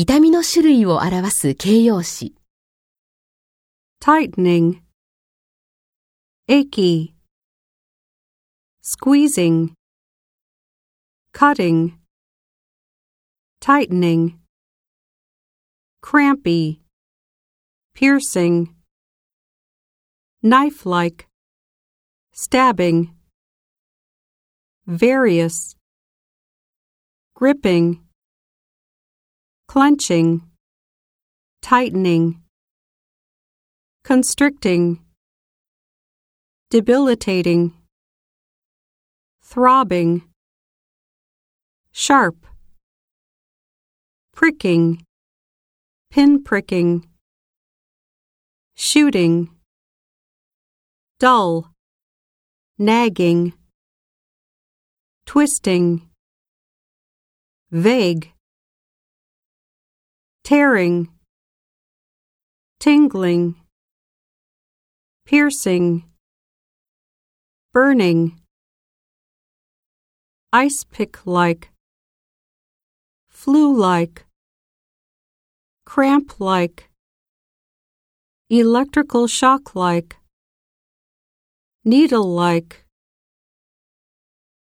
痛みの種類を表す形容詞。tightening, achy, squeezing, cutting, tightening, crampy, piercing, knife like, stabbing, various, gripping, clenching, tightening constricting, debilitating, throbbing, sharp, pricking, pinpricking, shooting, dull, nagging, twisting, vague, tearing, tingling piercing, burning, ice pick like, flu like, cramp like, electrical shock like, needle like.